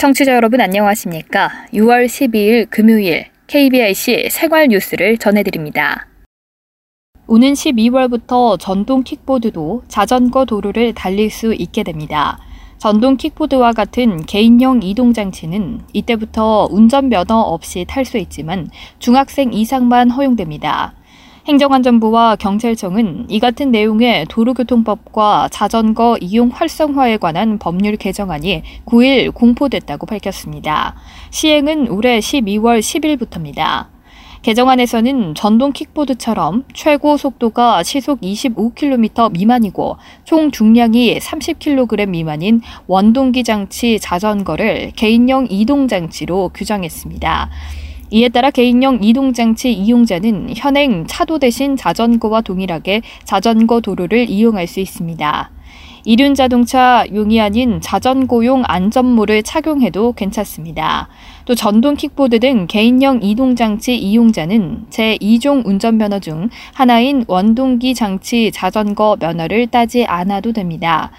청취자 여러분 안녕하십니까? 6월 12일 금요일 KBIC 생활 뉴스를 전해드립니다. 오는 12월부터 전동 킥보드도 자전거 도로를 달릴 수 있게 됩니다. 전동 킥보드와 같은 개인용 이동 장치는 이때부터 운전면허 없이 탈 수 있지만 중학생 이상만 허용됩니다. 행정안전부와 경찰청은 이 같은 내용의 도로교통법과 자전거 이용 활성화에 관한 법률 개정안이 9일 공포됐다고 밝혔습니다. 시행은 올해 12월 10일부터입니다. 개정안에서는 전동 킥보드처럼 최고 속도가 시속 25km 미만이고 총 중량이 30kg 미만인 원동기 장치 자전거를 개인용 이동 장치로 규정했습니다. 이에 따라 개인용 이동장치 이용자는 현행 차도 대신 자전거와 동일하게 자전거 도로를 이용할 수 있습니다. 이륜 자동차 용이 아닌 자전거용 안전모를 착용해도 괜찮습니다. 또 전동 킥보드 등 개인용 이동장치 이용자는 제2종 운전면허 중 하나인 원동기 장치 자전거 면허를 따지 않아도 됩니다.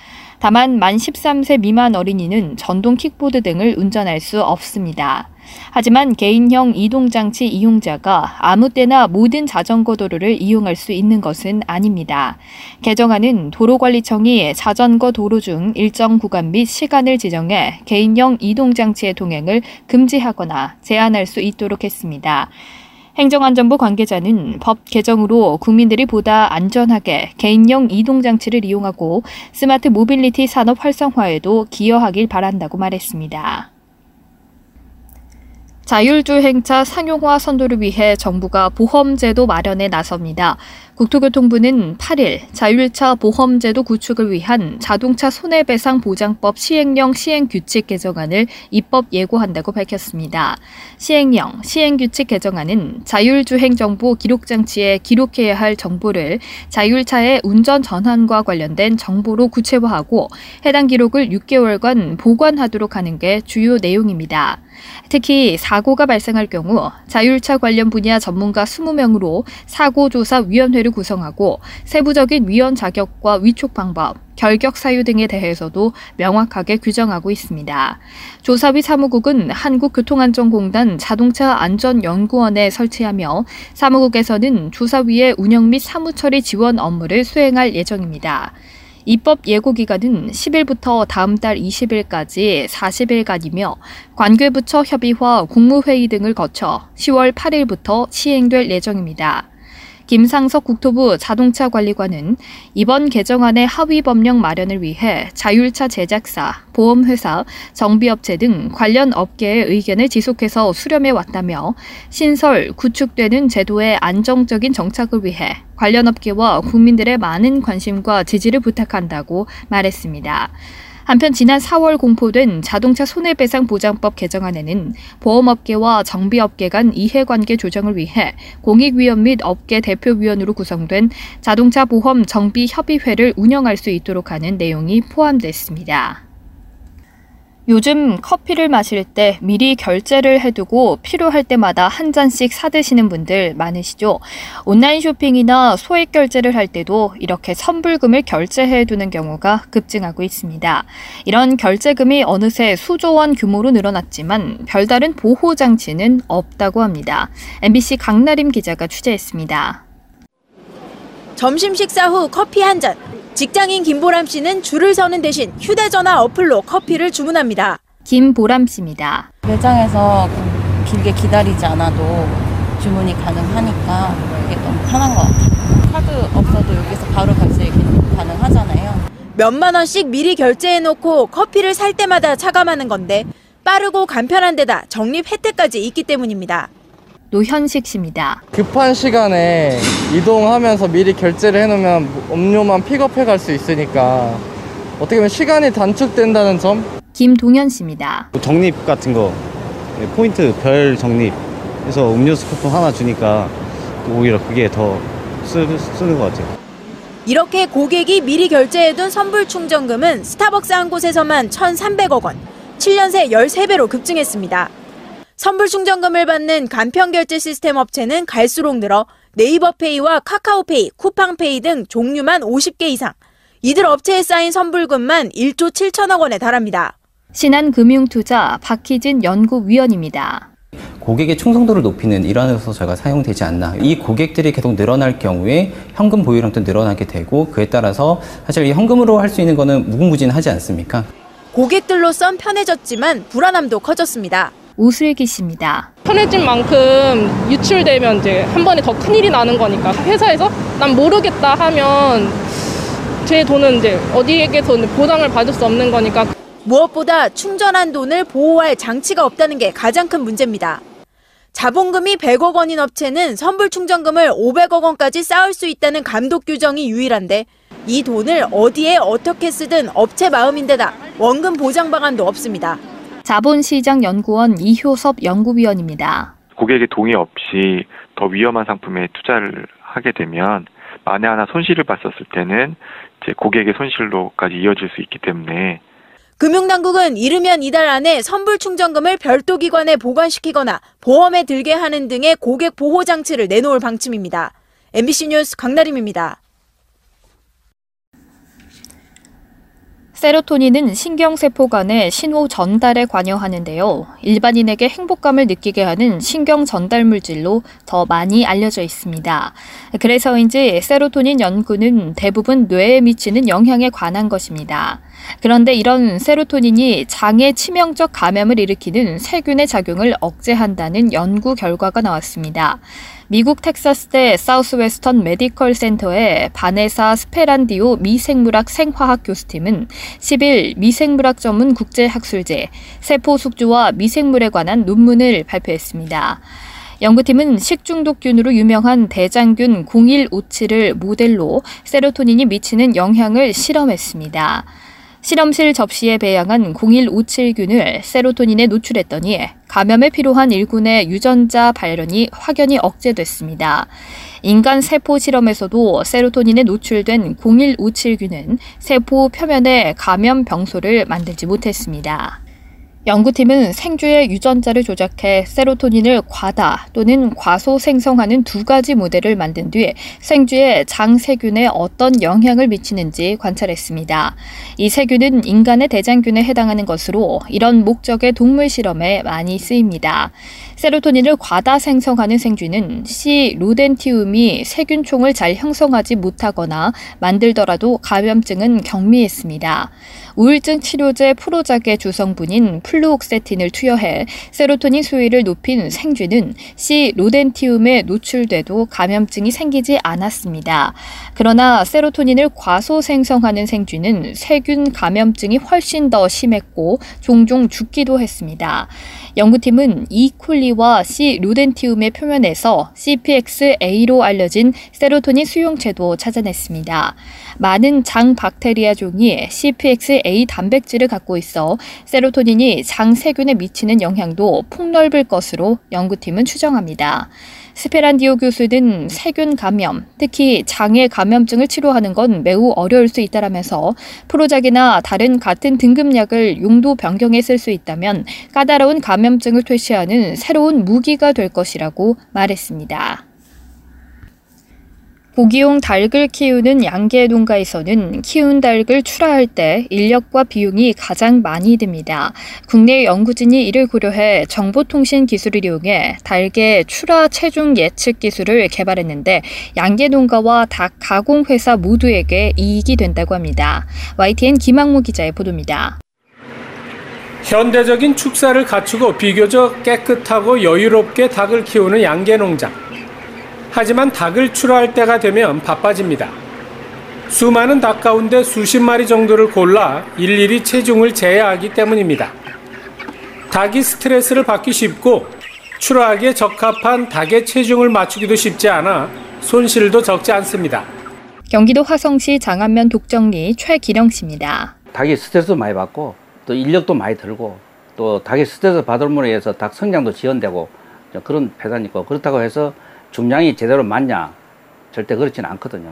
다만 만 13세 미만 어린이는 전동 킥보드 등을 운전할 수 없습니다. 하지만 개인형 이동장치 이용자가 아무 때나 모든 자전거 도로를 이용할 수 있는 것은 아닙니다. 개정안은 도로관리청이 자전거 도로 중 일정 구간 및 시간을 지정해 개인형 이동장치의 동행을 금지하거나 제한할 수 있도록 했습니다. 행정안전부 관계자는 법 개정으로 국민들이 보다 안전하게 개인용 이동장치를 이용하고 스마트 모빌리티 산업 활성화에도 기여하길 바란다고 말했습니다. 자율주행차 상용화 선도를 위해 정부가 보험제도 마련에 나섭니다. 국토교통부는 8일 자율차 보험제도 구축을 위한 자동차 손해배상 보장법 시행령 시행규칙 개정안을 입법 예고한다고 밝혔습니다. 시행령, 시행규칙 개정안은 자율주행 정보 기록장치에 기록해야 할 정보를 자율차의 운전 전환과 관련된 정보로 구체화하고 해당 기록을 6개월간 보관하도록 하는 게 주요 내용입니다. 특히 사고가 발생할 경우 자율차 관련 분야 전문가 20명으로 사고조사위원회를 구성하고 세부적인 위원 자격과 위촉 방법, 결격 사유 등에 대해서도 명확하게 규정하고 있습니다. 조사위 사무국은 한국교통안전공단 자동차 안전연구원에 설치하며 사무국에서는 조사위의 운영 및 사무처리 지원 업무를 수행할 예정입니다. 입법 예고 기간은 10일부터 다음 달 20일까지 40일간이며 관계부처 협의와 국무회의 등을 거쳐 10월 8일부터 시행될 예정입니다. 김상석 국토부 자동차 관리관은 이번 개정안의 하위 법령 마련을 위해 자율차 제작사, 보험회사, 정비업체 등 관련 업계의 의견을 지속해서 수렴해 왔다며 신설, 구축되는 제도의 안정적인 정착을 위해 관련 업계와 국민들의 많은 관심과 지지를 부탁한다고 말했습니다. 한편 지난 4월 공포된 자동차 손해배상 보장법 개정안에는 보험업계와 정비업계 간 이해관계 조정을 위해 공익위원 및 업계 대표위원으로 구성된 자동차 보험 정비협의회를 운영할 수 있도록 하는 내용이 포함됐습니다. 요즘 커피를 마실 때 미리 결제를 해두고 필요할 때마다 한 잔씩 사드시는 분들 많으시죠? 온라인 쇼핑이나 소액 결제를 할 때도 이렇게 선불금을 결제해두는 경우가 급증하고 있습니다. 이런 결제금이 어느새 수조 원 규모로 늘어났지만 별다른 보호장치는 없다고 합니다. MBC 강나림 기자가 취재했습니다. 점심 식사 후 커피 한 잔. 직장인 김보람 씨는 줄을 서는 대신 휴대전화 어플로 커피를 주문합니다. 김보람 씨입니다. 매장에서 길게 기다리지 않아도 주문이 가능하니까 이게 너무 편한 것 같아요. 카드 없어도 여기서 바로 결제 가능하잖아요. 몇만 원씩 미리 결제해놓고 커피를 살 때마다 차감하는 건데 빠르고 간편한 데다 적립 혜택까지 있기 때문입니다. 노현식 씨입니다. 급한 시간에 이동하면서 미리 결제를 해놓으면 음료만 픽업해 갈 수 있으니까 어떻게 보면 시간이 단축된다는 점? 김동현 씨입니다. 적립 같은 거 네, 포인트 별 적립 해서 음료수 쿠폰 하나 주니까 오히려 그게 더 쓰, 쓰는 것 같아요. 이렇게 고객이 미리 결제해둔 선불 충전금은 스타벅스 한 곳에서만 1,300억 원, 7년 새 13배로 급증했습니다. 선불 충전금을 받는 간편 결제 시스템 업체는 갈수록 늘어 네이버페이와 카카오페이, 쿠팡페이 등 종류만 50개 이상. 이들 업체에 쌓인 선불금만 1조 7천억 원에 달합니다. 신한금융투자 박희진 연구위원입니다. 고객의 충성도를 높이는 일환으로서 저희가 사용되지 않나. 이 고객들이 계속 늘어날 경우에 현금 보유량도 늘어나게 되고 그에 따라서 사실 이 현금으로 할 수 있는 거는 무궁무진하지 않습니까? 고객들로선 편해졌지만 불안함도 커졌습니다. 오슬기 씨입니다. 편해진 만큼 유출되면 이제 한 번에 더 큰 일이 나는 거니까 회사에서 난 모르겠다 하면 제 돈은 이제 어디에게서 보상을 받을 수 없는 거니까 무엇보다 충전한 돈을 보호할 장치가 없다는 게 가장 큰 문제입니다. 자본금이 100억 원인 업체는 선불 충전금을 500억 원까지 쌓을 수 있다는 감독 규정이 유일한데 이 돈을 어디에 어떻게 쓰든 업체 마음인데다 원금 보장 방안도 없습니다. 자본시장연구원 이효섭 연구위원입니다. 고객의 동의 없이 더 위험한 상품에 투자를 하게 되면 만에 하나 손실을 봤었을 때는 이제 고객의 손실로까지 이어질 수 있기 때문에 금융당국은 이르면 이달 안에 선불 충전금을 별도 기관에 보관시키거나 보험에 들게 하는 등의 고객 보호 장치를 내놓을 방침입니다. MBC 뉴스 강나림입니다. 세로토닌은 신경세포 간의 신호 전달에 관여하는데요. 일반인에게 행복감을 느끼게 하는 신경 전달 물질로 더 많이 알려져 있습니다. 그래서인지 세로토닌 연구는 대부분 뇌에 미치는 영향에 관한 것입니다. 그런데 이런 세로토닌이 장에 치명적 감염을 일으키는 세균의 작용을 억제한다는 연구 결과가 나왔습니다. 미국 텍사스대 사우스웨스턴 메디컬 센터의 바네사 스페란디오 미생물학 생화학 교수팀은 10일 미생물학 전문 국제학술지 세포 숙주와 미생물에 관한 논문을 발표했습니다. 연구팀은 식중독균으로 유명한 대장균 0157을 모델로 세로토닌이 미치는 영향을 실험했습니다. 실험실 접시에 배양한 0157균을 세로토닌에 노출했더니 감염에 필요한 일군의 유전자 발현이 확연히 억제됐습니다. 인간 세포 실험에서도 세로토닌에 노출된 0157균은 세포 표면에 감염 병소를 만들지 못했습니다. 연구팀은 생쥐의 유전자를 조작해 세로토닌을 과다 또는 과소 생성하는 두 가지 모델을 만든 뒤 생쥐의 장 세균에 어떤 영향을 미치는지 관찰했습니다. 이 세균은 인간의 대장균에 해당하는 것으로 이런 목적의 동물 실험에 많이 쓰입니다. 세로토닌을 과다 생성하는 생쥐는 C 루덴티움이 세균총을 잘 형성하지 못하거나 만들더라도 감염증은 경미했습니다. 우울증 치료제 프로작의 주성분인 플루옥세틴을 투여해 세로토닌 수위를 높인 생쥐는 C 로덴티움에 노출돼도 감염증이 생기지 않았습니다. 그러나 세로토닌을 과소 생성하는 생쥐는 세균 감염증이 훨씬 더 심했고 종종 죽기도 했습니다. 연구팀은 이콜리와 C 루덴티움의 표면에서 CPX-A로 알려진 세로토닌 수용체도 찾아냈습니다. 많은 장 박테리아 종이 CPX-A 단백질을 갖고 있어 세로토닌이 장 세균에 미치는 영향도 폭넓을 것으로 연구팀은 추정합니다. 스페란디오 교수는 세균 감염, 특히 장의 감염증을 치료하는 건 매우 어려울 수 있다라면서 프로작이나 다른 같은 등급 약을 용도 변경해 쓸수 있다면 까다로운 감염증을 퇴치하는 새로운 무기가 될 것이라고 말했습니다. 고기용 닭을 키우는 양계 농가에서는 키운 닭을 출하할 때 인력과 비용이 가장 많이 듭니다. 국내 연구진이 이를 고려해 정보통신 기술을 이용해 닭의 출하 체중 예측 기술을 개발했는데 양계 농가와 닭 가공 회사 모두에게 이익이 된다고 합니다. YTN 김학무 기자의 보도입니다. 현대적인 축사를 갖추고 비교적 깨끗하고 여유롭게 닭을 키우는 양계 농장. 하지만 닭을 출하할 때가 되면 바빠집니다. 수많은 닭 가운데 수십 마리 정도를 골라 일일이 체중을 제어하기 때문입니다. 닭이 스트레스를 받기 쉽고 출하하기에 적합한 닭의 체중을 맞추기도 쉽지 않아 손실도 적지 않습니다. 경기도 화성시 장안면 독정리 최기령 씨입니다. 닭이 스트레스 많이 받고 또 인력도 많이 들고 또 닭이 스트레스 받음으로 해서 닭 성장도 지연되고 그런 폐단이 있고 그렇다고 해서 중량이 제대로 맞냐? 절대 그렇지는 않거든요.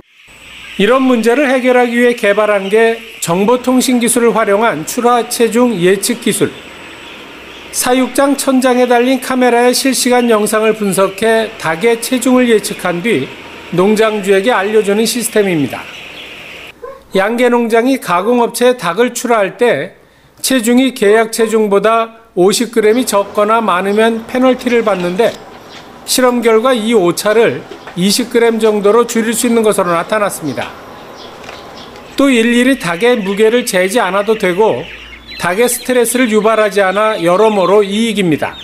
이런 문제를 해결하기 위해 개발한 게 정보통신 기술을 활용한 출하 체중 예측 기술. 사육장 천장에 달린 카메라의 실시간 영상을 분석해 닭의 체중을 예측한 뒤 농장주에게 알려주는 시스템입니다. 양계 농장이 가공업체에 닭을 출하할 때 체중이 계약 체중보다 50g이 적거나 많으면 페널티를 받는데 실험 결과 이 오차를 20g 정도로 줄일 수 있는 것으로 나타났습니다. 또 일일이 닭의 무게를 재지 않아도 되고 닭의 스트레스를 유발하지 않아 여러모로 이익입니다.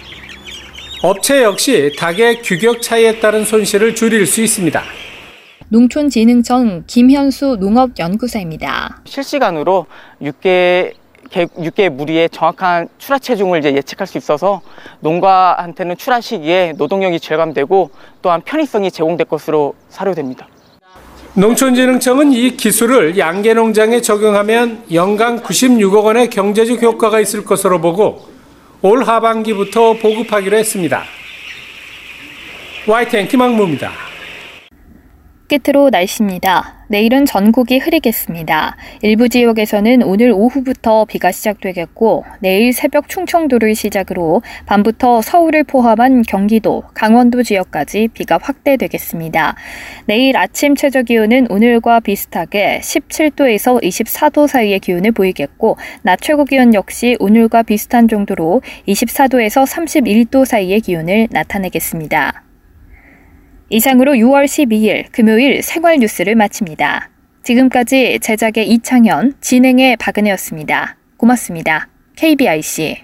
업체 역시 닭의 규격 차이에 따른 손실을 줄일 수 있습니다. 농촌진흥청 김현수 농업연구사입니다. 실시간으로 6개 6개의 무리의 정확한 출하 체중을 이제 예측할 수 있어서 농가한테는 출하 시기에 노동력이 절감되고 또한 편의성이 제공될 것으로 사료됩니다. 농촌진흥청은 이 기술을 양계 농장에 적용하면 연간 96억 원의 경제적 효과가 있을 것으로 보고 올 하반기부터 보급하기로 했습니다. YTN 김학무입니다. 끝으로 날씨입니다. 내일은 전국이 흐리겠습니다. 일부 지역에서는 오늘 오후부터 비가 시작되겠고 내일 새벽 충청도를 시작으로 밤부터 서울을 포함한 경기도, 강원도 지역까지 비가 확대되겠습니다. 내일 아침 최저 기온은 오늘과 비슷하게 17도에서 24도 사이의 기온을 보이겠고 낮 최고 기온 역시 오늘과 비슷한 정도로 24도에서 31도 사이의 기온을 나타내겠습니다. 이상으로 6월 12일 금요일 생활 뉴스를 마칩니다. 지금까지 제작의 이창현, 진행의 박은혜였습니다. 고맙습니다. KBIC